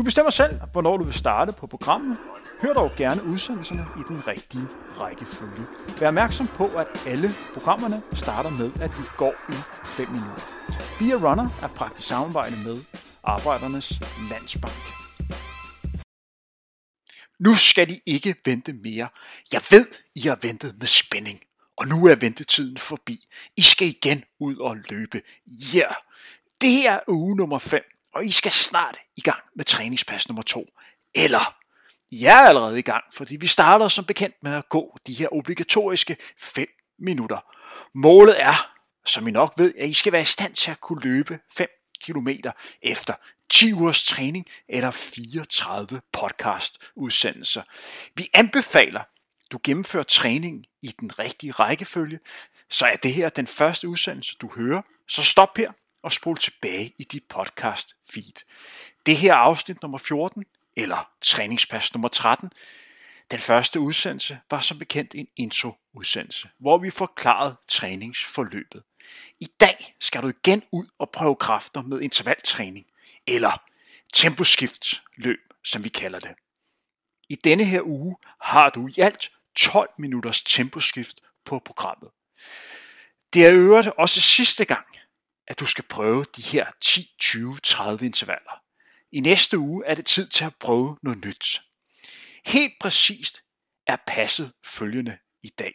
Du bestemmer selv, hvornår du vil starte på programmet. Hør dog gerne udsendelserne i den rigtige rækkefølge. Vær opmærksom på, at alle programmerne starter med, at vi går i 5 minutter. Be a Runner er praktisk samarbejde med Arbejdernes Landsbank. Nu skal de ikke vente mere. Jeg ved, I har ventet med spænding. Og nu er ventetiden forbi. I skal igen ud og løbe. Ja! Yeah. Det her er uge nummer 5 og I skal snart i gang med træningspas nummer 2. Eller I er allerede i gang, fordi vi starter som bekendt med at gå de her obligatoriske 5 minutter. Målet er, som I nok ved, at I skal være i stand til at kunne løbe 5 km efter 10 ugers træning eller 34 podcast udsendelser. Vi anbefaler, du gennemfører træning i den rigtige rækkefølge, så er det her den første udsendelse, du hører. Så stop her, og spol tilbage i dit podcast feed. Det her afsnit nummer 14, eller træningspas nummer 13. Den første udsendelse var som bekendt en intro-udsendelse, hvor vi forklarede træningsforløbet. I dag skal du igen ud og prøve kræfter med intervaltræning, eller temposkiftløb, som vi kalder det. I denne her uge har du i alt 12 minutters temposkift på programmet. Det er øvrigt også sidste gang, at du skal prøve de her 10, 20, 30 intervaller. I næste uge er det tid til at prøve noget nyt. Helt præcist er passet følgende i dag.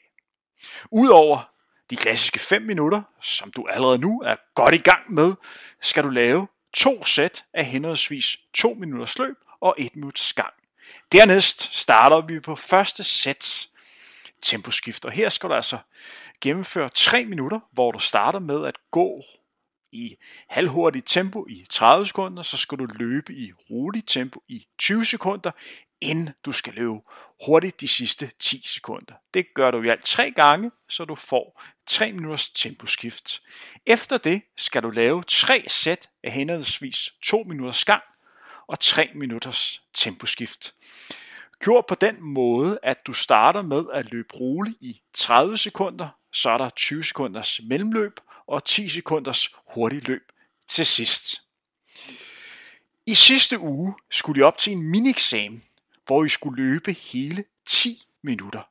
Udover de klassiske 5 minutter, som du allerede nu er godt i gang med, skal du lave to sæt af henholdsvis 2 minutters løb og 1 minuts gang. Dernæst starter vi på første sæt temposkift, og her skal du altså gennemføre 3 minutter, hvor du starter med at gå i halvhurtigt tempo i 30 sekunder, så skal du løbe i roligt tempo i 20 sekunder, inden du skal løbe hurtigt de sidste 10 sekunder. Det gør du i alt tre gange, så du får 3 minutters temposkift. Efter det skal du lave tre sæt af henholdsvis 2 minutters gang og 3 minutters temposkift. Gjort på den måde, at du starter med at løbe roligt i 30 sekunder, så er der 20 sekunders mellemløb, og 10 sekunders hurtig løb til sidst. I sidste uge skulle I op til en minieksamen, hvor I skulle løbe hele 10 minutter.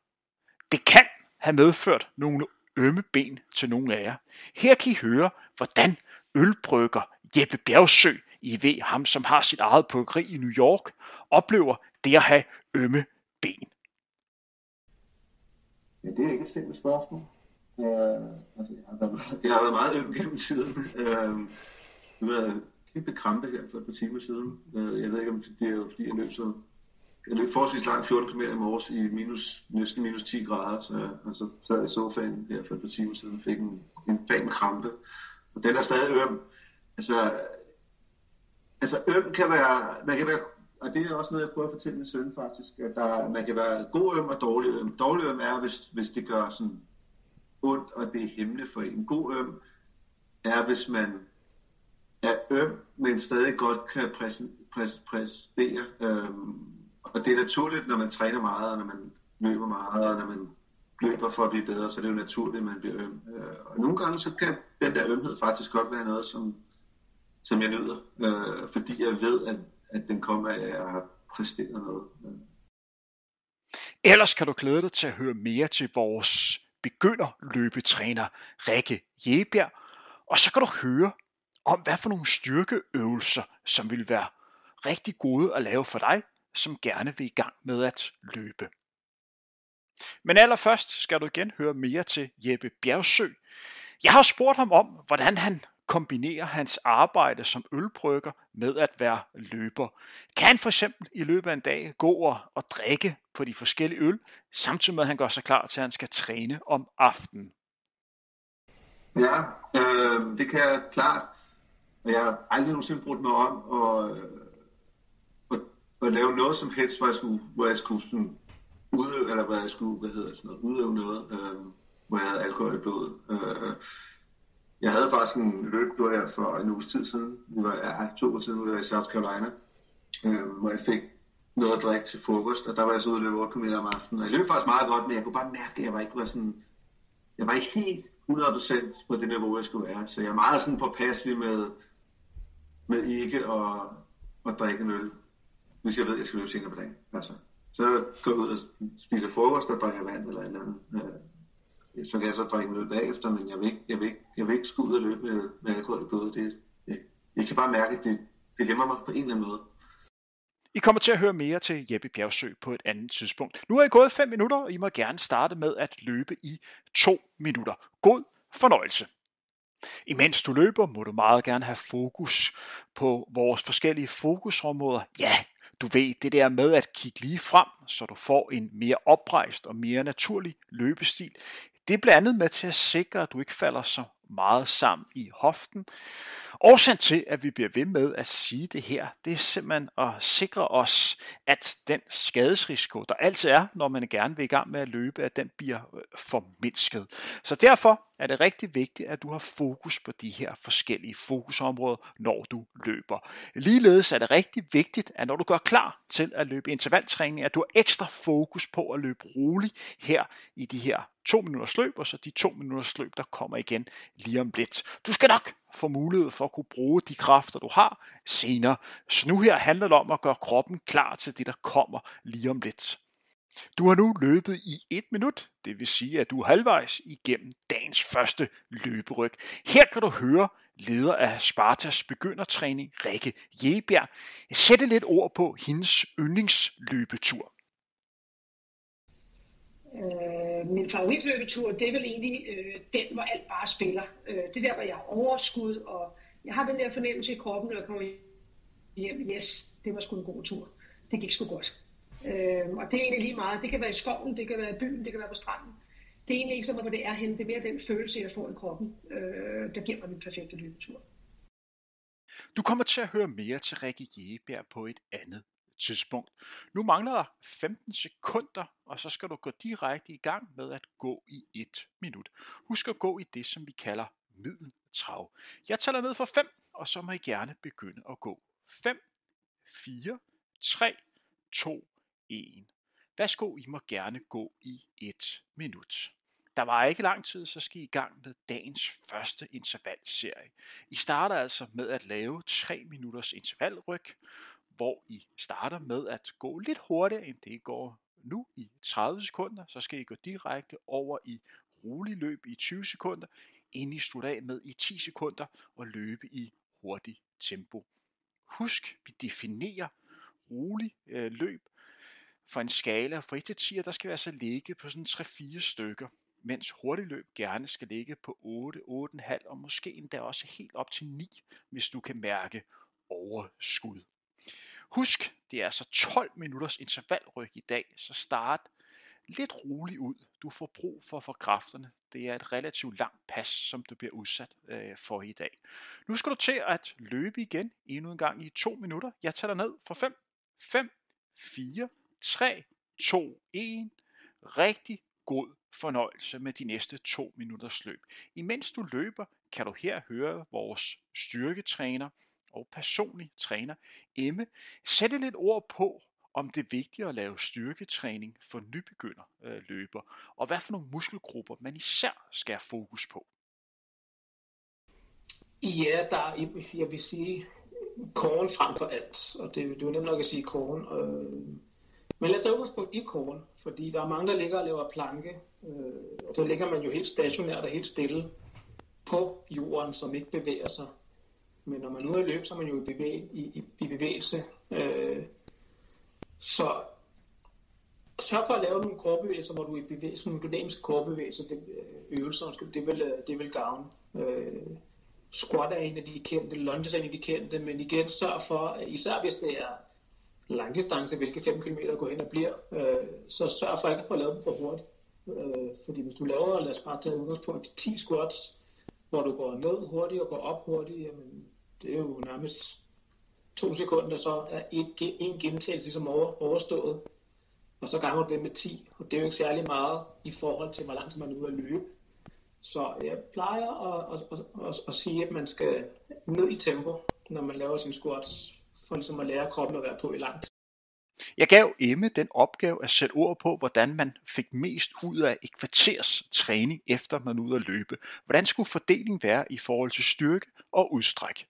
Det kan have medført nogle ømme ben til nogle af jer. Her kan I høre, hvordan ølbrygger Jeppe Bjergsø, I ved ham, som har sit eget bryggeri i New York, oplever det at have ømme ben. Ja, det er ikke et simpelt spørgsmål. Øh, altså, jeg, har været, jeg har været meget øm gennem tiden. Øh, nu har jeg kæmpe krampe her for et par timer siden. Øh, jeg ved ikke, om det er fordi, jeg løb så... Jeg løb forholdsvis langt 14 km i morges i minus, næsten minus 10 grader, så jeg altså, sad jeg i sofaen her for et par timer siden og fik en, en fan krampe. Og den er stadig øm. Altså, altså øm kan være, man kan være og det er også noget, jeg prøver at fortælle min søn faktisk, at der, man kan være god øm og dårlig øm. Dårlig øm er, hvis, hvis det gør sådan ondt, og det er hemmende for en. God øm er, hvis man er øm, men stadig godt kan præstere. Øhm, og det er naturligt, når man træner meget, og når man løber meget, og når man løber for at blive bedre, så det er jo naturligt, at man bliver øm. Øh, og nogle gange så kan den der ømhed faktisk godt være noget, som, som jeg nyder, øh, fordi jeg ved, at, at den kommer af, at jeg har præsteret noget. Øh. Ellers kan du glæde dig til at høre mere til vores begynder løbetræner Rikke Jebjerg, og så kan du høre om, hvad for nogle styrkeøvelser, som vil være rigtig gode at lave for dig, som gerne vil i gang med at løbe. Men allerførst skal du igen høre mere til Jeppe Bjergsø. Jeg har spurgt ham om, hvordan han kombinerer hans arbejde som ølbrygger med at være løber. Kan han for eksempel i løbet af en dag gå og, og drikke på de forskellige øl, samtidig med at han gør sig klar til, at han skal træne om aftenen? Ja, øh, det kan jeg klart. Jeg har aldrig nogensinde brugt mig om at, øh, at, at lave noget som helst, hvor jeg skulle, hvor jeg skulle sådan udøve, eller hvor jeg skulle, hvad hedder sådan noget, udøve noget, øh, hvor jeg havde alkohol i blodet. Øh, jeg havde faktisk en løbetur her for en uges tid siden. Vi var ja, to uger siden, vi var i South Carolina, øh, hvor jeg fik noget at drikke til frokost, og der var jeg så ude og løbe 8 km om aftenen. Og jeg løb faktisk meget godt, men jeg kunne bare mærke, at jeg var ikke var sådan, jeg var ikke helt 100% på det niveau, jeg skulle være. Så jeg er meget sådan påpasselig med, med ikke at, at drikke en øl, hvis jeg ved, at jeg skal løbe senere på dagen. Altså, så går jeg ud og spiser frokost og drikker vand eller andet. Øh, så kan jeg så drikke en øl bagefter, men jeg vil ikke, jeg vil ikke, jeg vil ikke skulle ud og løbe med, med alkohol i blodet. Det, jeg, jeg kan bare mærke, at det, det hæmmer mig på en eller anden måde. I kommer til at høre mere til Jeppe Bjergsø på et andet tidspunkt. Nu er I gået 5 minutter, og I må gerne starte med at løbe i 2 minutter. God fornøjelse. Imens du løber, må du meget gerne have fokus på vores forskellige fokusområder. Ja, du ved det der med at kigge lige frem, så du får en mere oprejst og mere naturlig løbestil. Det er blandt andet med til at sikre, at du ikke falder så meget sammen i hoften. Årsagen til, at vi bliver ved med at sige det her, det er simpelthen at sikre os, at den skadesrisiko, der altid er, når man gerne vil i gang med at løbe, at den bliver øh, formindsket. Så derfor er det rigtig vigtigt, at du har fokus på de her forskellige fokusområder, når du løber. Ligeledes er det rigtig vigtigt, at når du gør klar til at løbe intervaltræning, at du har ekstra fokus på at løbe roligt her i de her to minutters løb, og så de to minutters løb, der kommer igen lige om lidt. Du skal nok får mulighed for at kunne bruge de kræfter, du har senere. Så nu her handler det om at gøre kroppen klar til det, der kommer lige om lidt. Du har nu løbet i et minut, det vil sige, at du er halvvejs igennem dagens første løberyg. Her kan du høre leder af Spartas begyndertræning, Rikke Jebjerg, sætte lidt ord på hendes yndlingsløbetur. Øh, min favoritløbetur, det er vel egentlig øh, den, hvor alt bare spiller. Øh, det er der, hvor jeg har overskud, og jeg har den der fornemmelse i kroppen, når jeg kommer hjem. Yes, det var sgu en god tur. Det gik sgu godt. Øh, og det er egentlig lige meget. Det kan være i skoven, det kan være i byen, det kan være på stranden. Det er egentlig ikke så meget, hvor det er henne. Det er mere den følelse, jeg får i kroppen, øh, der giver mig den perfekte løbetur. Du kommer til at høre mere til Rikke Jegebjerg på et andet tidspunkt. Nu mangler der 15 sekunder, og så skal du gå direkte i gang med at gå i et minut. Husk at gå i det, som vi kalder middeltrav. Jeg tæller ned for 5, og så må I gerne begynde at gå. 5, 4, 3, 2, 1. Værsgo, I må gerne gå i et minut. Der var ikke lang tid, så skal I i gang med dagens første intervalserie. I starter altså med at lave 3 minutters intervalryg, hvor I starter med at gå lidt hurtigere, end det går nu i 30 sekunder. Så skal I gå direkte over i rolig løb i 20 sekunder, inden I slutter af med i 10 sekunder og løbe i hurtigt tempo. Husk, vi definerer rolig øh, løb for en skala fra 1 til 10, der skal vi altså ligge på sådan 3-4 stykker, mens hurtigløb gerne skal ligge på 8, 8,5 og måske endda også helt op til 9, hvis du kan mærke overskud. Husk, det er altså 12 minutters intervalryg i dag, så start lidt roligt ud. Du får brug for for kræfterne. Det er et relativt langt pas, som du bliver udsat øh, for i dag. Nu skal du til at løbe igen endnu en gang i to minutter. Jeg tager dig ned for 5, 5, 4, 3, 2, 1. Rigtig god fornøjelse med de næste to minutters løb. Imens du løber, kan du her høre vores styrketræner og personlig træner Emme sætte lidt ord på, om det er vigtigt at lave styrketræning for nybegynder øh, løber, og hvad for nogle muskelgrupper man især skal have fokus på. Ja, der jeg vil sige korn frem for alt, og det, det er jo nemt nok at sige korn. Øh, men lad os tage udgangspunkt i korn, fordi der er mange, der ligger og laver planke, øh, og der ligger man jo helt stationært og helt stille på jorden, som ikke bevæger sig. Men når man er ude at løb, så er man jo i, bevæg, i, i, i bevægelse. Øh, så sørg for at lave nogle korbevægelser, hvor du er i bevægelse, nogle dynamiske korbevægelser, det, øh, øvelser, det vil, øh, det vil gavne. Øh, squat er en af de kendte, lunges er en af de kendte, men igen sørg for, øh, især hvis det er langdistance, hvilke 5 km går hen og bliver, øh, så sørg for ikke at få lavet dem for hurtigt. Øh, fordi hvis du laver, lad os bare tage udgangspunkt, 10 squats, hvor du går ned hurtigt og går op hurtigt, jamen, det er jo nærmest to sekunder, så er en, en gentagelse ligesom over, overstået, og så ganger det med 10, og det er jo ikke særlig meget i forhold til, hvor lang tid man er ude at løbe. Så jeg plejer at, at, at, at, at sige, at man skal ned i tempo, når man laver sin squats, for ligesom at lære kroppen at være på i lang tid. Jeg gav Emme den opgave at sætte ord på, hvordan man fik mest ud af et kvarters træning, efter man er ude at løbe. Hvordan skulle fordelingen være i forhold til styrke og udstræk?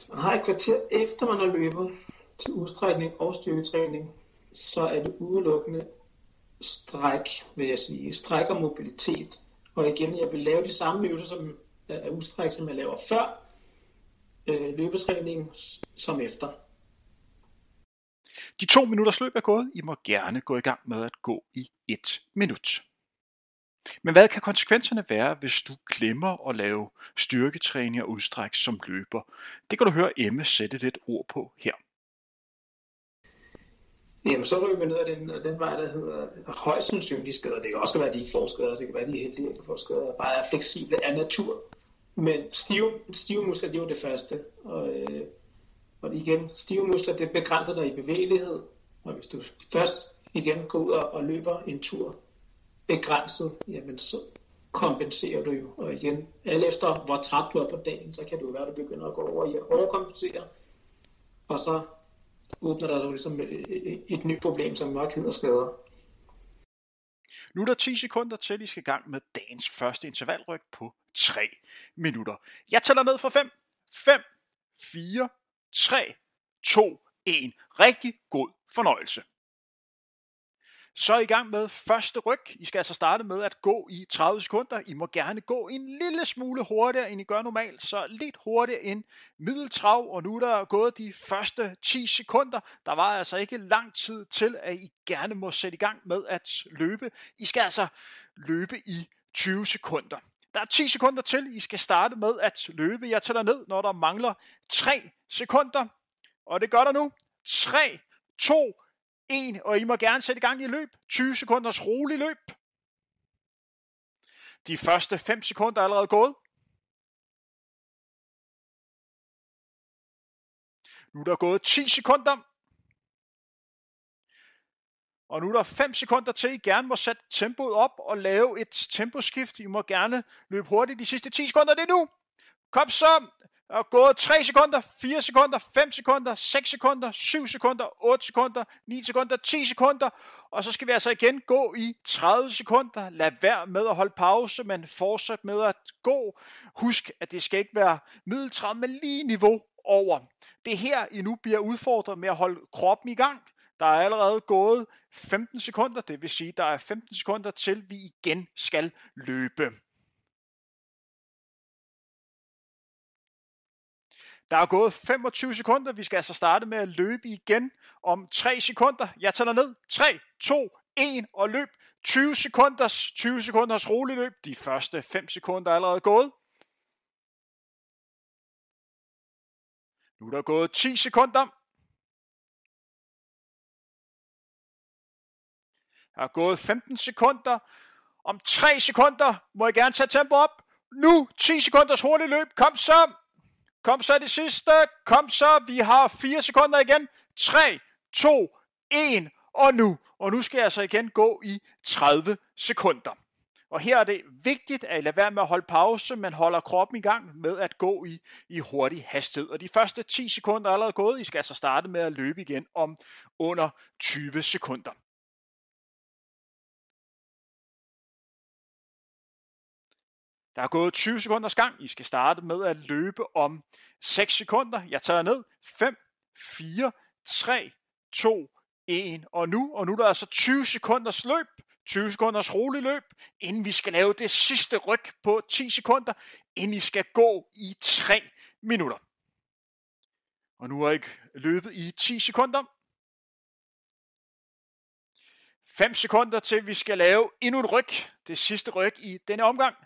Hvis man har et kvarter efter man har løbet til udstrækning og styrketræning, så er det udelukkende stræk, vil jeg sige. Stræk og mobilitet. Og igen, jeg vil lave de samme øvelser som er udstræk, som jeg laver før øh, løbetræningen som efter. De to minutters løb er gået. I må gerne gå i gang med at gå i et minut. Men hvad kan konsekvenserne være, hvis du glemmer at lave styrketræning og udstræk som løber? Det kan du høre Emme sætte lidt ord på her. Jamen, så ryger vi ned ad den, den vej, der hedder højst sandsynlige skader. Det kan også være, at de ikke får skader, det kan være, at de er heldige, at de får skader. Bare er fleksible af natur. Men stive, stive muskler, det er jo det første. Og, øh, og igen, stive muskler, det begrænser dig i bevægelighed. Og hvis du først igen går ud og, og løber en tur begrænset, jamen så kompenserer du jo. Og igen, alt efter hvor træt du er på dagen, så kan det jo være, at du begynder at gå over i at overkompensere. Og så åbner der jo ligesom et, et nyt problem, som nok hedder skader. Nu er der 10 sekunder til, I skal i gang med dagens første intervalryk på 3 minutter. Jeg tæller ned fra 5, 5, 4, 3, 2, 1. Rigtig god fornøjelse. Så er I gang med første ryg. I skal altså starte med at gå i 30 sekunder. I må gerne gå en lille smule hurtigere, end I gør normalt, så lidt hurtigere end middeltrav. Og nu er der gået de første 10 sekunder. Der var altså ikke lang tid til, at I gerne må sætte i gang med at løbe. I skal altså løbe i 20 sekunder. Der er 10 sekunder til, I skal starte med at løbe. Jeg tæller ned, når der mangler 3 sekunder. Og det gør der nu. 3, 2, 1, og I må gerne sætte i gang i løb. 20 sekunders rolig løb. De første 5 sekunder er allerede gået. Nu er der gået 10 sekunder. Og nu er der 5 sekunder til, I gerne må sætte tempoet op og lave et temposkift. I må gerne løbe hurtigt de sidste 10 sekunder. Det er nu. Kom så. Der er gået 3 sekunder, 4 sekunder, 5 sekunder, 6 sekunder, 7 sekunder, 8 sekunder, 9 sekunder, 10 sekunder. Og så skal vi altså igen gå i 30 sekunder. Lad være med at holde pause, men fortsæt med at gå. Husk, at det skal ikke være middeltræt, men lige niveau over. Det er her, I nu bliver udfordret med at holde kroppen i gang. Der er allerede gået 15 sekunder, det vil sige, der er 15 sekunder til, vi igen skal løbe. Der er gået 25 sekunder. Vi skal altså starte med at løbe igen om 3 sekunder. Jeg tæller ned. 3, 2, 1 og løb. 20 sekunders, 20 sekunders rolig løb. De første 5 sekunder er allerede gået. Nu er der gået 10 sekunder. Der er gået 15 sekunder. Om 3 sekunder må jeg gerne tage tempo op. Nu 10 sekunders hurtigt løb. Kom så. Kom så det sidste. Kom så. Vi har 4 sekunder igen. 3, 2, 1 og nu. Og nu skal jeg altså igen gå i 30 sekunder. Og her er det vigtigt at lade være med at holde pause, men holder kroppen i gang med at gå i, i hurtig hastighed. Og de første 10 sekunder er allerede gået. I skal altså starte med at løbe igen om under 20 sekunder. Der er gået 20 sekunders gang. I skal starte med at løbe om 6 sekunder. Jeg tager ned. 5, 4, 3, 2, 1 og nu. Og nu er der altså 20 sekunders løb. 20 sekunders rolig løb, inden vi skal lave det sidste ryg på 10 sekunder, inden I skal gå i 3 minutter. Og nu er I løbet i 10 sekunder. 5 sekunder til vi skal lave endnu en ryg. Det sidste ryg i denne omgang.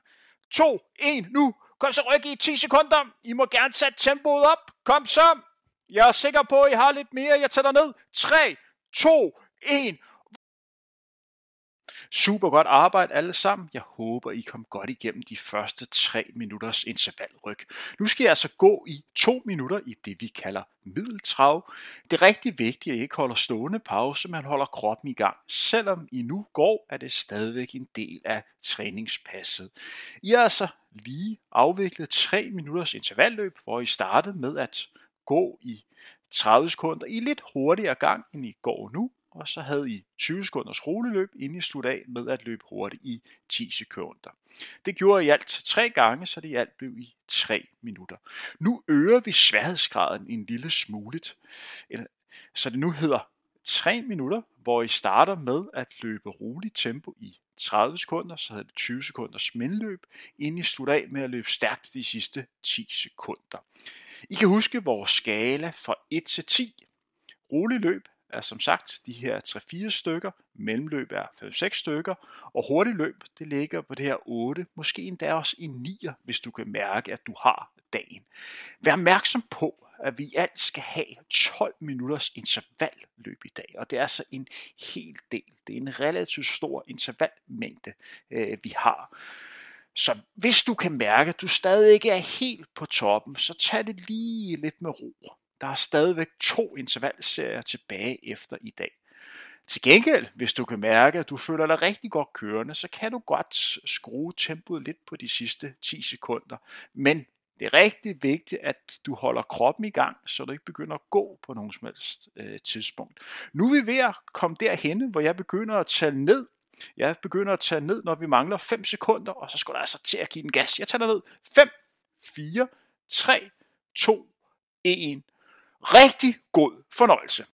2, 1, nu. Kom så ryk i 10 sekunder. I må gerne sætte tempoet op. Kom så. Jeg er sikker på, at I har lidt mere. Jeg tæller ned. 3, 2, 1. Super godt arbejde alle sammen. Jeg håber, I kom godt igennem de første 3 minutters intervalryg. Nu skal jeg altså gå i 2 minutter i det, vi kalder middeltrav. Det er rigtig vigtigt, at I ikke holder stående pause, men holder kroppen i gang. Selvom I nu går, er det stadigvæk en del af træningspasset. I har altså lige afviklet 3 minutters intervalløb, hvor I startede med at gå i 30 sekunder i lidt hurtigere gang, end I går nu, og så havde I 20 sekunders roleløb, inden I sluttede af med at løbe hurtigt i 10 sekunder. Det gjorde I alt tre gange, så det i alt blev i 3 minutter. Nu øger vi sværhedsgraden en lille smule, så det nu hedder 3 minutter, hvor I starter med at løbe roligt tempo i 30 sekunder, så havde det 20 sekunders mellemløb, inden I slutter af med at løbe stærkt de sidste 10 sekunder. I kan huske vores skala fra 1 til 10. Rolig løb er som sagt de her 3-4 stykker, mellemløb er 5-6 stykker, og hurtigt løb, det ligger på det her 8, måske endda også i 9, hvis du kan mærke, at du har dagen. Vær opmærksom på, at vi alt skal have 12 minutters intervalløb i dag, og det er altså en hel del. Det er en relativt stor intervallmængde, øh, vi har. Så hvis du kan mærke, at du stadig ikke er helt på toppen, så tag det lige lidt med ro. Der er stadigvæk to intervalserier tilbage efter i dag. Til gengæld, hvis du kan mærke, at du føler dig rigtig godt kørende, så kan du godt skrue tempoet lidt på de sidste 10 sekunder. Men det er rigtig vigtigt, at du holder kroppen i gang, så du ikke begynder at gå på nogen som helst øh, tidspunkt. Nu er vi ved at komme derhen, hvor jeg begynder at tælle ned. Jeg begynder at tælle ned, når vi mangler 5 sekunder, og så skal der altså til at give den gas. Jeg tæller ned. 5, 4, 3, 2, 1. Rigtig god fornøjelse.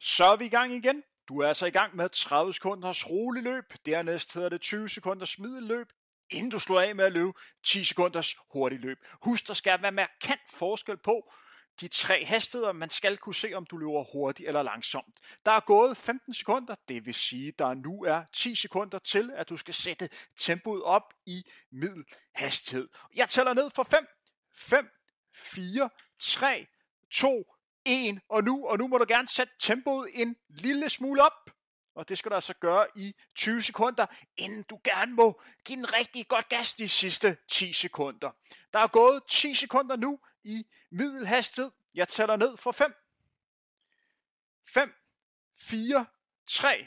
Så er vi i gang igen. Du er altså i gang med 30 sekunders rolig løb. Dernæst hedder det 20 sekunders middelløb inden du slår af med at løbe 10 sekunders hurtigt løb. Husk, der skal være markant forskel på de tre hastigheder. Man skal kunne se, om du løber hurtigt eller langsomt. Der er gået 15 sekunder, det vil sige, der nu er 10 sekunder til, at du skal sætte tempoet op i middelhastighed. Jeg tæller ned for 5, 5, 4, 3, 2, 1, og nu, og nu må du gerne sætte tempoet en lille smule op. Og det skal du altså gøre i 20 sekunder, inden du gerne må give en rigtig godt gas de sidste 10 sekunder. Der er gået 10 sekunder nu i middelhastighed. Jeg tæller ned for 5. 5, 4, 3,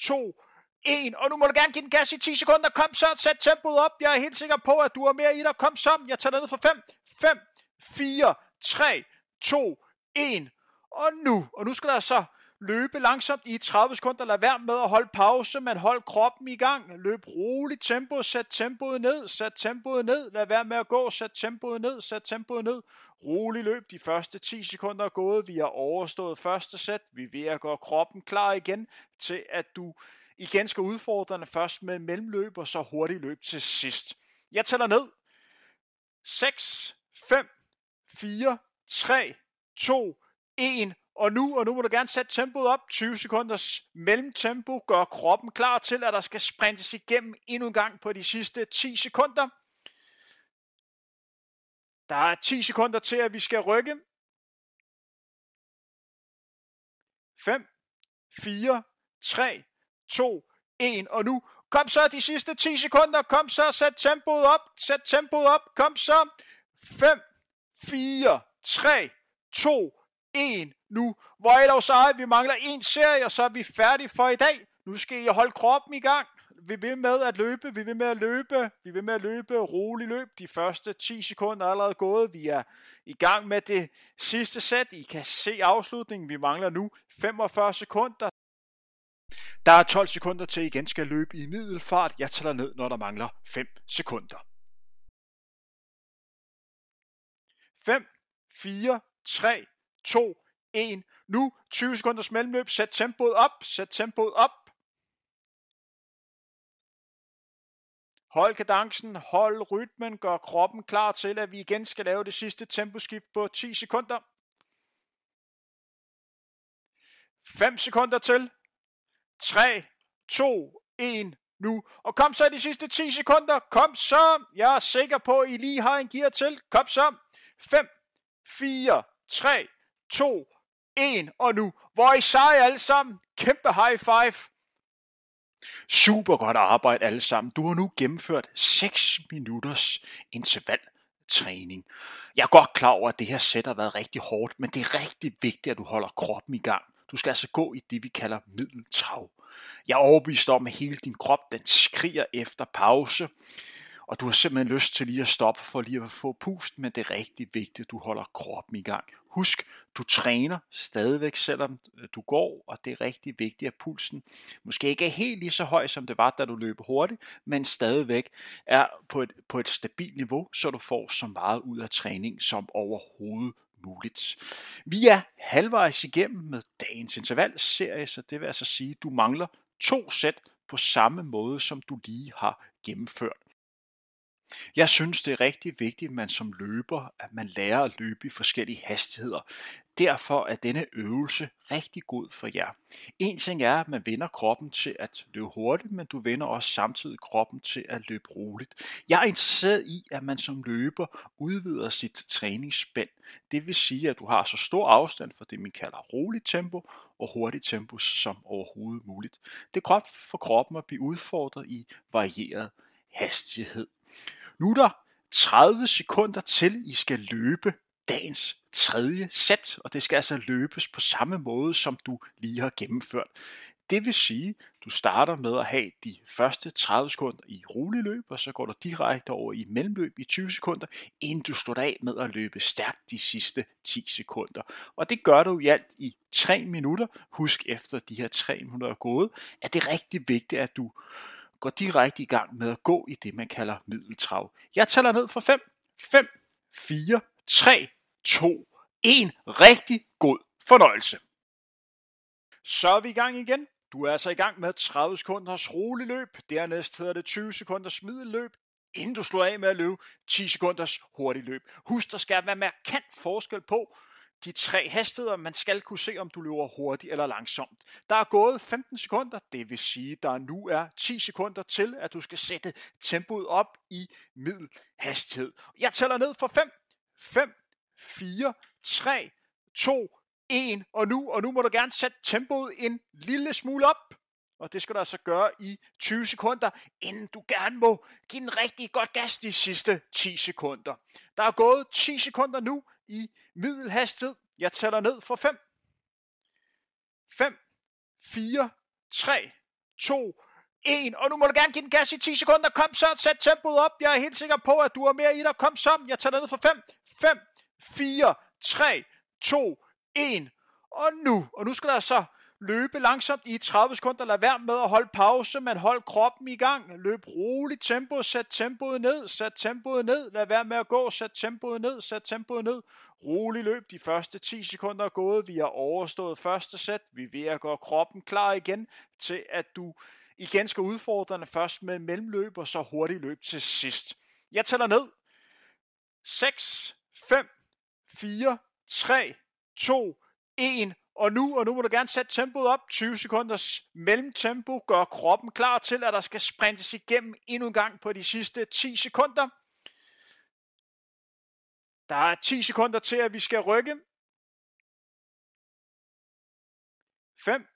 2, 1. Og nu må du gerne give den gas i 10 sekunder. Kom så, sæt tempoet op. Jeg er helt sikker på, at du er mere i dig. Kom så, jeg tæller ned for 5, 5, 4, 3, 2, 1. Og nu, og nu skal der så løbe langsomt i 30 sekunder, lad være med at holde pause, men hold kroppen i gang, løb roligt tempo, sæt tempoet ned, sæt tempoet ned, lad være med at gå, sæt tempoet ned, sæt tempoet ned, rolig løb, de første 10 sekunder er gået, vi har overstået første sæt, vi er ved at gøre kroppen klar igen til, at du igen skal udfordre den først med mellemløb, og så hurtigt løb til sidst. Jeg tæller ned. 6, 5, 4, 3, 2, 1, og nu, og nu må du gerne sætte tempoet op. 20 sekunders mellemtempo gør kroppen klar til, at der skal sprintes igennem endnu en gang på de sidste 10 sekunder. Der er 10 sekunder til, at vi skal rykke. 5, 4, 3, 2, 1. Og nu, kom så de sidste 10 sekunder. Kom så, sæt tempoet op. Sæt tempoet op. Kom så. 5, 4, 3, 2, 1 nu. Hvor er dog så, vi mangler en serie, og så er vi færdige for i dag. Nu skal I holde kroppen i gang. Vi vil med at løbe, vi vil med at løbe, vi vil med at løbe rolig løb. De første 10 sekunder er allerede gået. Vi er i gang med det sidste sæt. I kan se afslutningen. Vi mangler nu 45 sekunder. Der er 12 sekunder til, I igen skal løbe i middelfart. Jeg tæller ned, når der mangler 5 sekunder. 5, 4, 3, 2, 1. Nu 20 sekunders mellemløb. Sæt tempoet op. Sæt tempoet op. Hold kadencen, hold rytmen, gør kroppen klar til, at vi igen skal lave det sidste temposkift på 10 sekunder. 5 sekunder til. 3, 2, 1, nu. Og kom så de sidste 10 sekunder. Kom så. Jeg er sikker på, at I lige har en gear til. Kom så. 5, 4, 3, 2, 1 og nu. Hvor I sejrer alle sammen. Kæmpe high five. Super godt arbejde alle sammen. Du har nu gennemført 6 minutters intervaltræning. Jeg er godt klar over, at det her sæt har været rigtig hårdt, men det er rigtig vigtigt, at du holder kroppen i gang. Du skal altså gå i det, vi kalder middeltrav. Jeg er overbevist om, at hele din krop den skriger efter pause, og du har simpelthen lyst til lige at stoppe for lige at få pust, men det er rigtig vigtigt, at du holder kroppen i gang. Husk, du træner stadigvæk, selvom øh, du går, og det er rigtig vigtigt, at pulsen måske ikke er helt lige så høj, som det var, da du løb hurtigt, men stadigvæk er på et, på et stabilt niveau, så du får så meget ud af træning som overhovedet muligt. Vi er halvvejs igennem med dagens intervalserie, så det vil altså sige, at du mangler to sæt på samme måde, som du lige har gennemført. Jeg synes, det er rigtig vigtigt, at man som løber, at man lærer at løbe i forskellige hastigheder. Derfor er denne øvelse rigtig god for jer. En ting er, at man vender kroppen til at løbe hurtigt, men du vender også samtidig kroppen til at løbe roligt. Jeg er interesseret i, at man som løber udvider sit træningsspænd. Det vil sige, at du har så stor afstand for det, man kalder roligt tempo og hurtigt tempo som overhovedet muligt. Det er godt for kroppen at blive udfordret i varieret hastighed. Nu er der 30 sekunder til, I skal løbe dagens tredje sæt, og det skal altså løbes på samme måde, som du lige har gennemført. Det vil sige, du starter med at have de første 30 sekunder i rolig løb, og så går du direkte over i mellemløb i 20 sekunder, inden du står af med at løbe stærkt de sidste 10 sekunder. Og det gør du i alt i 3 minutter. Husk efter de her 3 minutter er gået, at det er rigtig vigtigt, at du går direkte i gang med at gå i det, man kalder middeltrav. Jeg tæller ned fra 5, 5, 4, 3, 2, 1. Rigtig god fornøjelse. Så er vi i gang igen. Du er altså i gang med 30 sekunders rolig løb. Dernæst hedder det 20 sekunders middelløb. Inden du slår af med at løbe 10 sekunders hurtig løb. Husk, der skal være markant forskel på, de tre hastigheder, man skal kunne se, om du løber hurtigt eller langsomt. Der er gået 15 sekunder, det vil sige, der nu er 10 sekunder til, at du skal sætte tempoet op i middelhastighed. Jeg tæller ned fra 5, 5, 4, 3, 2, 1, og nu, og nu må du gerne sætte tempoet en lille smule op. Og det skal du altså gøre i 20 sekunder, inden du gerne må give en rigtig godt gas de sidste 10 sekunder. Der er gået 10 sekunder nu i middelhastighed. Jeg tæller ned fra 5. 5, 4, 3, 2, 1. Og nu må du gerne give den gas i 10 sekunder. Kom så, sæt tempoet op. Jeg er helt sikker på, at du er mere i dig. Kom så. Jeg tæller ned fra 5, 5, 4, 3, 2, 1. Og nu, og nu skal der så løbe langsomt i 30 sekunder, lad være med at holde pause, men hold kroppen i gang, løb roligt tempo, sæt tempoet ned, sæt tempoet ned, lad være med at gå, sæt tempoet ned, sæt tempoet ned, rolig løb, de første 10 sekunder er gået, vi har overstået første sæt, vi er ved at gøre kroppen klar igen til, at du igen skal udfordre den først med mellemløb, og så hurtigt løb til sidst. Jeg tæller ned. 6, 5, 4, 3, 2, 1, og nu, og nu må du gerne sætte tempoet op. 20 sekunders mellemtempo. Gør kroppen klar til, at der skal sprintes igennem endnu en gang på de sidste 10 sekunder. Der er 10 sekunder til, at vi skal rykke. 5,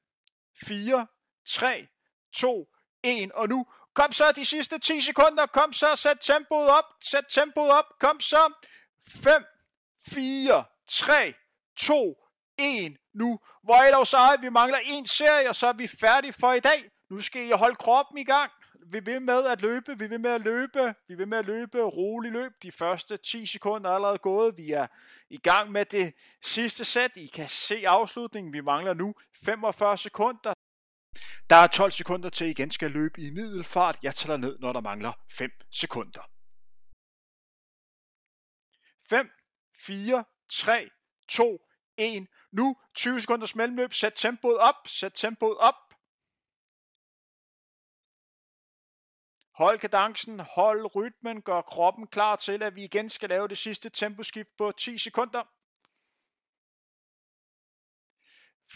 4, 3, 2, 1. Og nu, kom så de sidste 10 sekunder. Kom så, sæt tempoet op. Sæt tempoet op. Kom så. 5, 4, 3, 2, en nu. Hvor er dog så, vi mangler en serie, og så er vi færdige for i dag. Nu skal I holde kroppen i gang. Vi vil med at løbe, vi vil med at løbe, vi vil med at løbe rolig løb. De første 10 sekunder er allerede gået. Vi er i gang med det sidste sæt. I kan se afslutningen. Vi mangler nu 45 sekunder. Der er 12 sekunder til, I igen skal løbe i middelfart. Jeg tæller ned, når der mangler 5 sekunder. 5, 4, 3, 2, 1. Nu 20 sekunders mellemløb. Sæt tempoet op. Sæt tempoet op. Hold kadencen, hold rytmen, gør kroppen klar til, at vi igen skal lave det sidste temposkift på 10 sekunder.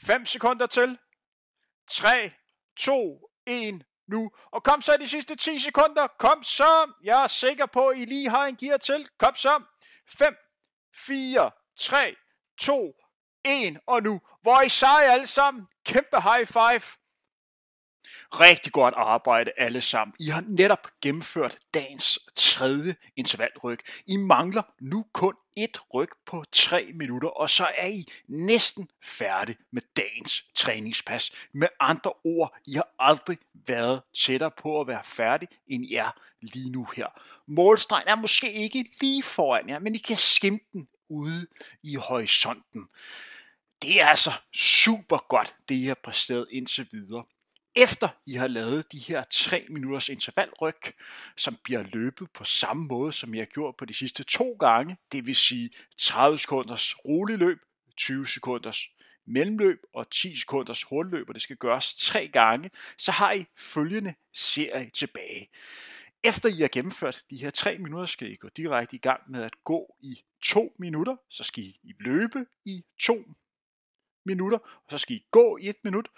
5 sekunder til. 3, 2, 1, nu. Og kom så de sidste 10 sekunder. Kom så. Jeg er sikker på, at I lige har en gear til. Kom så. 5, 4, 3, 2, en og nu. Hvor I sej alle sammen. Kæmpe high five. Rigtig godt arbejde alle sammen. I har netop gennemført dagens tredje intervalryg. I mangler nu kun et ryg på 3 minutter, og så er I næsten færdig med dagens træningspas. Med andre ord, I har aldrig været tættere på at være færdig, end I er lige nu her. Målstregen er måske ikke lige foran jer, men I kan skimte den ude i horisonten. Det er altså super godt, det I har præsteret indtil videre efter I har lavet de her 3 minutters intervalryg, som bliver løbet på samme måde, som jeg har gjort på de sidste to gange, det vil sige 30 sekunders rolig løb, 20 sekunders mellemløb og 10 sekunders hurtigløb, og det skal gøres tre gange, så har I følgende serie tilbage. Efter I har gennemført de her 3 minutter, skal I gå direkte i gang med at gå i 2 minutter, så skal I løbe i 2 minutter, og så skal I gå i 1 minut,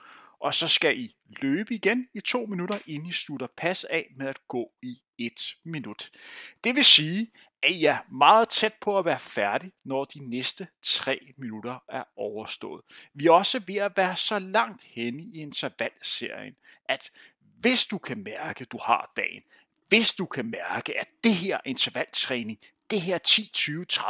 og så skal I løbe igen i to minutter, inden I slutter pas af med at gå i et minut. Det vil sige, at I er meget tæt på at være færdig, når de næste tre minutter er overstået. Vi er også ved at være så langt henne i intervalserien, at hvis du kan mærke, at du har dagen, hvis du kan mærke, at det her intervaltræning, det her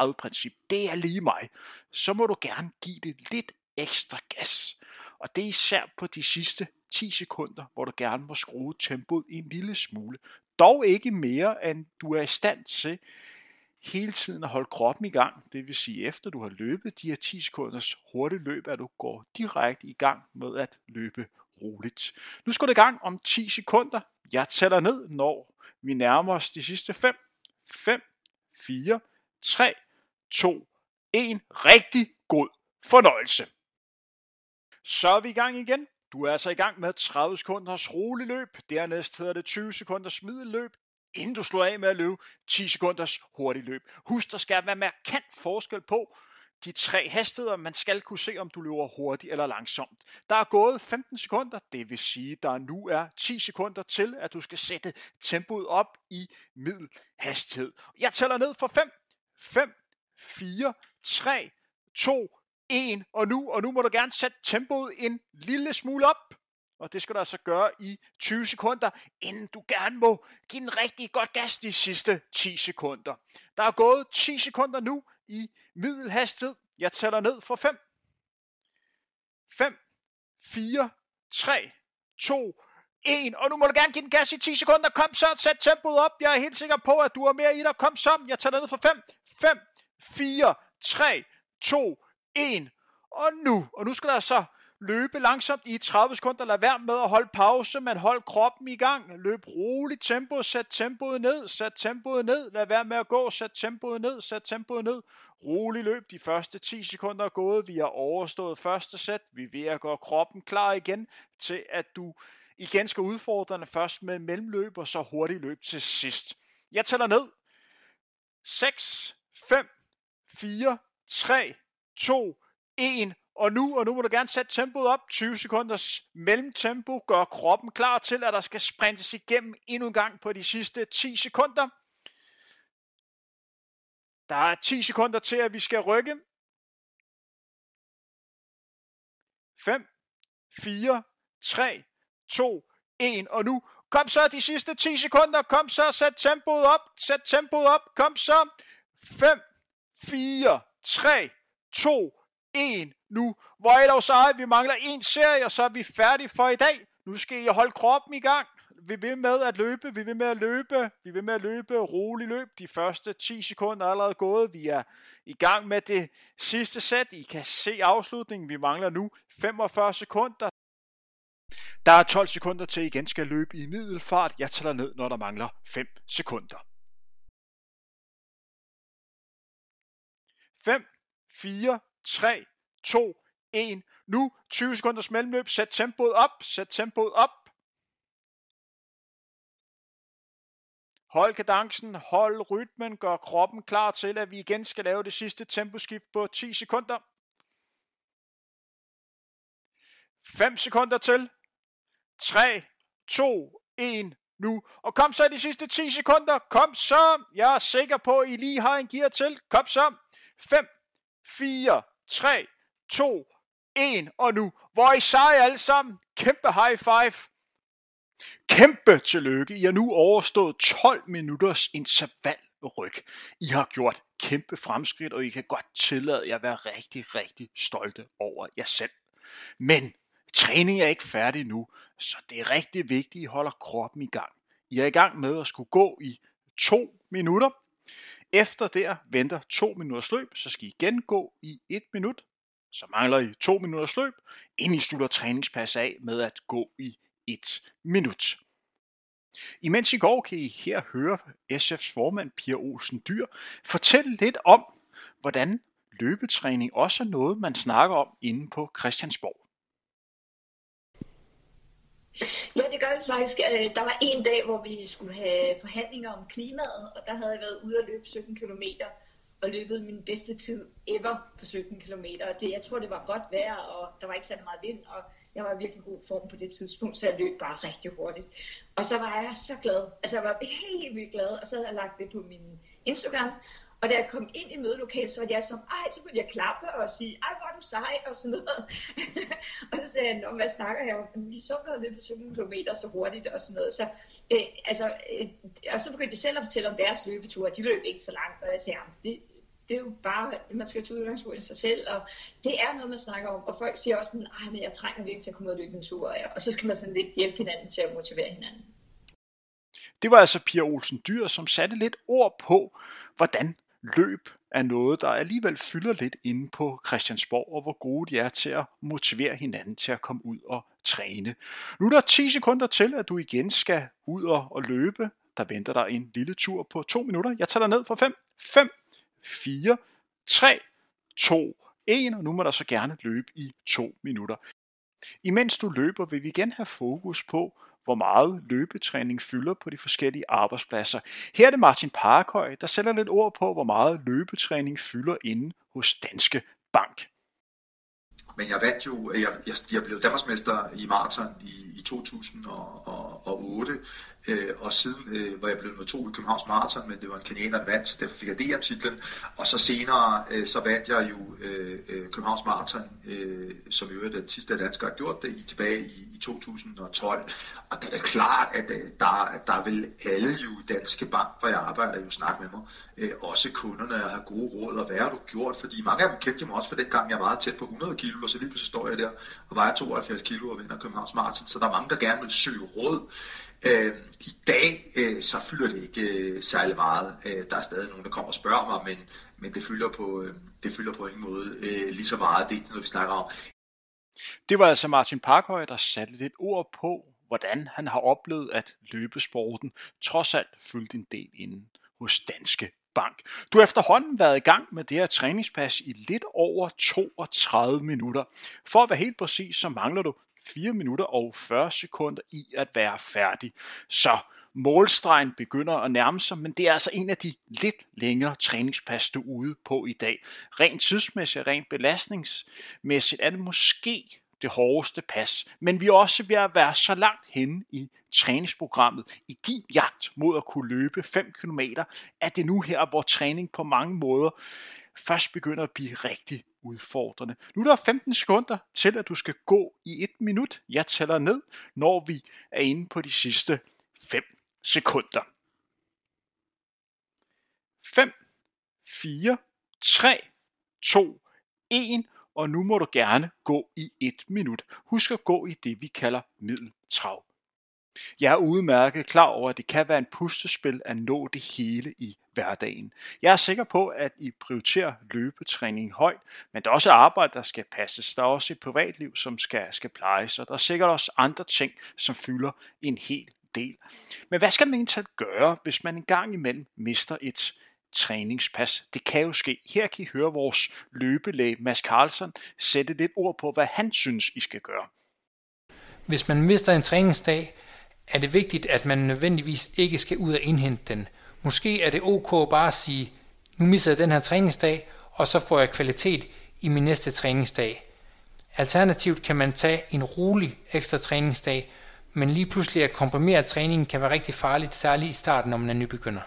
10-20-30 princip, det er lige mig, så må du gerne give det lidt ekstra gas. Og det er især på de sidste 10 sekunder, hvor du gerne må skrue tempoet en lille smule. Dog ikke mere, end du er i stand til hele tiden at holde kroppen i gang. Det vil sige, efter du har løbet de her 10 sekunders hurtige løb, at du går direkte i gang med at løbe roligt. Nu skal du i gang om 10 sekunder. Jeg tæller ned, når vi nærmer os de sidste 5. 5, 4, 3, 2, 1. Rigtig god fornøjelse. Så er vi i gang igen. Du er altså i gang med 30 sekunders rolig løb. Dernæst hedder det 20 sekunders middelløb. Inden du slår af med at løbe 10 sekunders hurtig løb. Husk, der skal være markant forskel på de tre hastigheder. Man skal kunne se, om du løber hurtigt eller langsomt. Der er gået 15 sekunder, det vil sige, der nu er 10 sekunder til, at du skal sætte tempoet op i middelhastighed. Jeg tæller ned for 5, 5, 4, 3, 2, 1, og nu, og nu må du gerne sætte tempoet en lille smule op. Og det skal du altså gøre i 20 sekunder, inden du gerne må give en rigtig godt gas de sidste 10 sekunder. Der er gået 10 sekunder nu i middelhastighed. Jeg tæller ned for 5. 5, 4, 3, 2, 1. Og nu må du gerne give den gas i 10 sekunder. Kom så, sæt tempoet op. Jeg er helt sikker på, at du er mere i dig. Kom så, jeg tæller ned for 5, 5, 4, 3, 2, 1. Og nu, og nu skal der så løbe langsomt i 30 sekunder. Lad være med at holde pause, men hold kroppen i gang. Løb roligt tempo, sæt tempoet ned, sæt tempoet ned. Lad være med at gå, sæt tempoet ned, sæt tempoet ned. Rolig løb, de første 10 sekunder er gået. Vi har overstået første sæt. Vi er ved at gøre kroppen klar igen til, at du igen skal udfordre den først med mellemløb og så hurtigt løb til sidst. Jeg tæller ned. 6, 5, 4, 3, 2, 1, og nu, og nu må du gerne sætte tempoet op, 20 sekunders mellemtempo, gør kroppen klar til, at der skal sprintes igennem endnu en gang på de sidste 10 sekunder. Der er 10 sekunder til, at vi skal rykke. 5, 4, 3, 2, 1, og nu, kom så de sidste 10 sekunder, kom så, sæt tempoet op, sæt tempoet op, kom så, 5, 4, 3, 2, 1 nu. Hvor er det så, vi mangler en serie, og så er vi færdige for i dag. Nu skal I holde kroppen i gang. Vi vil med at løbe, vi vil med at løbe, vi vil med at løbe rolig løb. De første 10 sekunder er allerede gået. Vi er i gang med det sidste sæt. I kan se afslutningen. Vi mangler nu 45 sekunder. Der er 12 sekunder til, I igen skal løbe i middelfart. Jeg tæller ned, når der mangler 5 sekunder. 5, 4, 3, 2, 1. Nu 20 sekunders mellemløb. Sæt tempoet op. Sæt tempoet op. Hold kadencen, hold rytmen, gør kroppen klar til, at vi igen skal lave det sidste temposkift på 10 sekunder. 5 sekunder til. 3, 2, 1, nu. Og kom så de sidste 10 sekunder. Kom så. Jeg er sikker på, at I lige har en gear til. Kom så. 5, 4, 3, 2, 1 og nu. Hvor I sej alle sammen. Kæmpe high five. Kæmpe tillykke. I har nu overstået 12 minutters intervalryg. I har gjort kæmpe fremskridt, og I kan godt tillade jer at være rigtig, rigtig stolte over jer selv. Men træning er ikke færdig nu, så det er rigtig vigtigt, at I holder kroppen i gang. I er i gang med at skulle gå i to minutter. Efter der venter 2 minutters løb, så skal I igen gå i 1 minut. Så mangler I 2 minutters løb, inden I slutter træningspas af med at gå i 1 minut. Imens I går, kan I her høre SF's formand Pia Olsen Dyr fortælle lidt om, hvordan løbetræning også er noget, man snakker om inde på Christiansborg. Ja, det gør vi faktisk. Øh, der var en dag, hvor vi skulle have forhandlinger om klimaet, og der havde jeg været ude at løbe 17 km og løbet min bedste tid ever på 17 km. Det, jeg tror, det var godt vejr, og der var ikke så meget vind, og jeg var i virkelig god form på det tidspunkt, så jeg løb bare rigtig hurtigt. Og så var jeg så glad. Altså, jeg var helt vildt glad, og så havde jeg lagt det på min Instagram, og da jeg kom ind i mødelokalet, så var jeg som, ej, så kunne jeg klappe og sige, ej, hvor er du sej, og sådan noget. og så sagde jeg, hvad snakker jeg om? Vi så noget lidt på 17 km så hurtigt, og sådan noget. Så, øh, altså, øh, og så begyndte de selv at fortælle om deres løbeture, de løb ikke så langt, og jeg sagde, det, det er jo bare, man skal tage udgangspunkt i sig selv, og det er noget, man snakker om, og folk siger også sådan, ej, men jeg trænger virkelig til at komme ud og løbe en tur, og så skal man sådan lidt hjælpe hinanden til at motivere hinanden. Det var altså Pia Olsen Dyr, som satte lidt ord på, hvordan løb er noget, der alligevel fylder lidt inde på Christiansborg, og hvor gode de er til at motivere hinanden til at komme ud og træne. Nu er der 10 sekunder til, at du igen skal ud og, løbe. Der venter der en lille tur på 2 minutter. Jeg tager dig ned for 5, 5, 4, 3, 2, 1, og nu må der så gerne løbe i 2 minutter. Imens du løber, vil vi igen have fokus på, hvor meget løbetræning fylder på de forskellige arbejdspladser. Her er det Martin Parkhøj, der sætter lidt ord på, hvor meget løbetræning fylder inde hos Danske Bank. Men jeg vandt jo, jeg, jeg, jeg blev Danmarksmester i maraton i, i 2008, øh, og siden øh, var jeg blevet nummer to i Københavns Marathon, men det var en kenianer, der vandt, så derfor fik jeg DM-titlen. Og så senere, øh, så vandt jeg jo øh, øh Københavns Marathon, øh, som jo er den sidste dansker har gjort det, i, tilbage i, i 2012. Og det er klart, at øh, der, der vil alle jo Danske Bank, hvor jeg arbejder, jo snakke med mig. Øh, også kunderne har gode råd, og hvad har du gjort? Fordi mange af dem kendte mig også for den gang, jeg var tæt på 100 kilo, og så lige pludselig står jeg der og vejer 72 kilo og vinder Københavns Marathon. Så der er mange, der gerne vil søge råd. Øh, I dag øh, så fylder det ikke øh, særlig meget. Øh, der er stadig nogen, der kommer og spørger mig, men, men det, fylder på, øh, det fylder på ingen måde øh, lige så meget. Det er ikke noget, vi snakker om. Det var altså Martin Parkhøj, der satte lidt ord på, hvordan han har oplevet, at løbesporten trods alt fyldte en del inden hos Danske Bank. Du har efterhånden været i gang med det her træningspas i lidt over 32 minutter. For at være helt præcis, så mangler du 4 minutter og 40 sekunder i at være færdig. Så målstregen begynder at nærme sig, men det er altså en af de lidt længere træningspas, du er ude på i dag. Rent tidsmæssigt, rent belastningsmæssigt er det måske det hårdeste pas, men vi er også ved at være så langt henne i træningsprogrammet, i din jagt mod at kunne løbe 5 km, at det nu her, hvor træning på mange måder først begynder at blive rigtig udfordrende. Nu er der 15 sekunder til, at du skal gå i et minut. Jeg tæller ned, når vi er inde på de sidste 5 sekunder. 5, 4, 3, 2, 1, og nu må du gerne gå i et minut. Husk at gå i det, vi kalder middeltrav. Jeg er udmærket klar over, at det kan være en pustespil at nå det hele i hverdagen. Jeg er sikker på, at I prioriterer løbetræning højt, men der er også arbejde, der skal passes. Der er også et privatliv, som skal, skal plejes, og der er sikkert også andre ting, som fylder en hel del. Men hvad skal man egentlig gøre, hvis man en gang imellem mister et træningspas. Det kan jo ske. Her kan I høre vores løbelæge Mads Carlsen sætte lidt ord på, hvad han synes, I skal gøre. Hvis man mister en træningsdag, er det vigtigt, at man nødvendigvis ikke skal ud og indhente den. Måske er det ok bare at sige, nu misser jeg den her træningsdag, og så får jeg kvalitet i min næste træningsdag. Alternativt kan man tage en rolig ekstra træningsdag, men lige pludselig at komprimere træningen kan være rigtig farligt, særligt i starten, når man er nybegynder.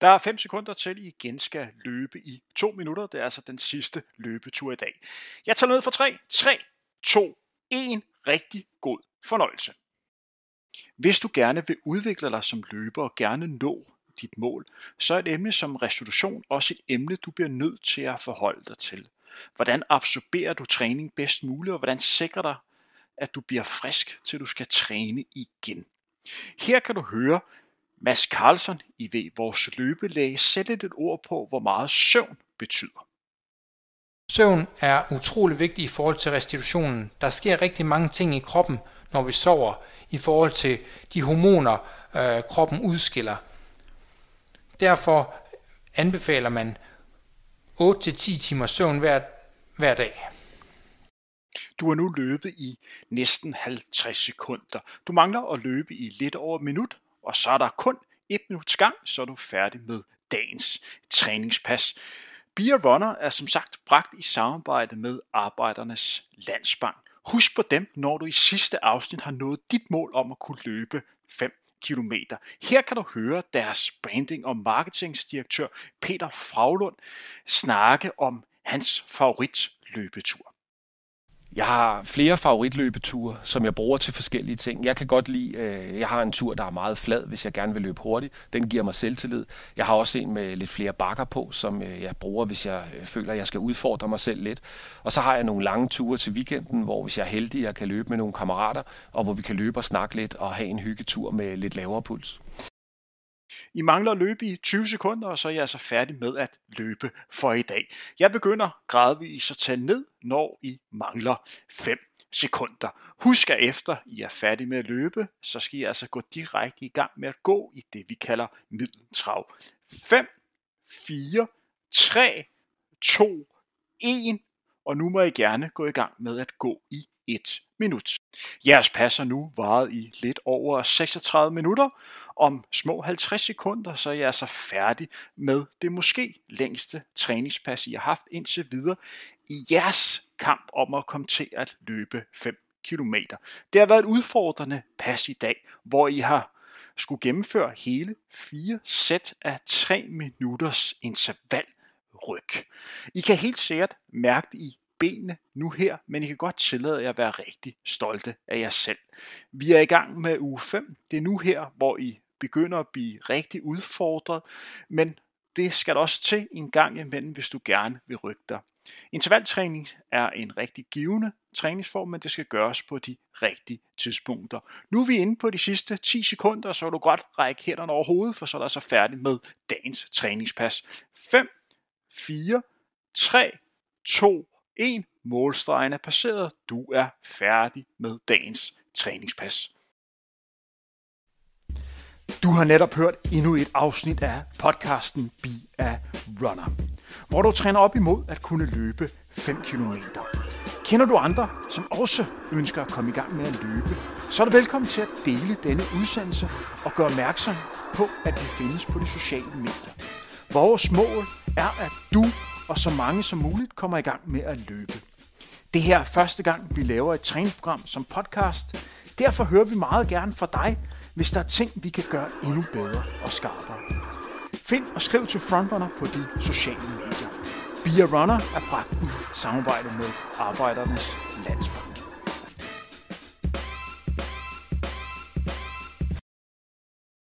Der er 5 sekunder til, I igen skal løbe i 2 minutter. Det er altså den sidste løbetur i dag. Jeg tager ned for 3. 3, 2, 1. Rigtig god fornøjelse. Hvis du gerne vil udvikle dig som løber og gerne nå dit mål, så er et emne som restitution også et emne, du bliver nødt til at forholde dig til. Hvordan absorberer du træning bedst muligt, og hvordan sikrer dig, at du bliver frisk, til du skal træne igen. Her kan du høre Mads Carlson i V, vores løbelæge, sætte et ord på, hvor meget søvn betyder. Søvn er utrolig vigtig i forhold til restitutionen. Der sker rigtig mange ting i kroppen, når vi sover, i forhold til de hormoner, øh, kroppen udskiller. Derfor anbefaler man 8-10 timer søvn hver, hver dag. Du har nu løbet i næsten 50 sekunder. Du mangler at løbe i lidt over et minut, og så er der kun et minuts gang, så er du færdig med dagens træningspas. Beer Runner er som sagt bragt i samarbejde med Arbejdernes Landsbank. Husk på dem, når du i sidste afsnit har nået dit mål om at kunne løbe 5 km. Her kan du høre deres branding- og marketingsdirektør Peter Fraglund snakke om hans favoritløbetur. Jeg har flere favoritløbeture, som jeg bruger til forskellige ting. Jeg kan godt lide, øh, jeg har en tur, der er meget flad, hvis jeg gerne vil løbe hurtigt. Den giver mig selvtillid. Jeg har også en med lidt flere bakker på, som øh, jeg bruger, hvis jeg øh, føler, at jeg skal udfordre mig selv lidt. Og så har jeg nogle lange ture til weekenden, hvor hvis jeg er heldig, jeg kan løbe med nogle kammerater, og hvor vi kan løbe og snakke lidt og have en hyggetur med lidt lavere puls. I mangler at løbe i 20 sekunder, og så er jeg altså færdig med at løbe for i dag. Jeg begynder gradvist at tage ned, når I mangler 5 sekunder. Husk at efter I er færdige med at løbe, så skal I altså gå direkte i gang med at gå i det, vi kalder middeltrav. 5, 4, 3, 2, 1, og nu må I gerne gå i gang med at gå i 1 minut. Jeres passer nu varet i lidt over 36 minutter. Om små 50 sekunder, så er jeg altså færdig med det måske længste træningspas, I har haft indtil videre i jeres kamp om at komme til at løbe 5 km. Det har været et udfordrende pas i dag, hvor I har skulle gennemføre hele fire sæt af 3 minutters intervalryg. I kan helt sikkert mærke det i benene nu her, men I kan godt tillade jer at være rigtig stolte af jer selv. Vi er i gang med uge 5. Det er nu her, hvor I begynder at blive rigtig udfordret, men det skal der også til en gang imellem, hvis du gerne vil rykke dig. Intervaltræning er en rigtig givende træningsform, men det skal gøres på de rigtige tidspunkter. Nu er vi inde på de sidste 10 sekunder, så vil du godt række hænderne over hovedet, for så er der så altså færdig med dagens træningspas. 5, 4, 3, 2, 1. Målstregen er passeret. Du er færdig med dagens træningspas. Du har netop hørt endnu et afsnit af podcasten Be a Runner, hvor du træner op imod at kunne løbe 5 km. Kender du andre, som også ønsker at komme i gang med at løbe, så er du velkommen til at dele denne udsendelse og gøre opmærksom på, at vi findes på de sociale medier. Vores mål er, at du og så mange som muligt kommer i gang med at løbe. Det her er første gang, vi laver et træningsprogram som podcast. Derfor hører vi meget gerne fra dig, hvis der er ting, vi kan gøre endnu bedre og skarpere. Find og skriv til Frontrunner på de sociale medier. Be a Runner er bragt i samarbejde med Arbejdernes Landsbank.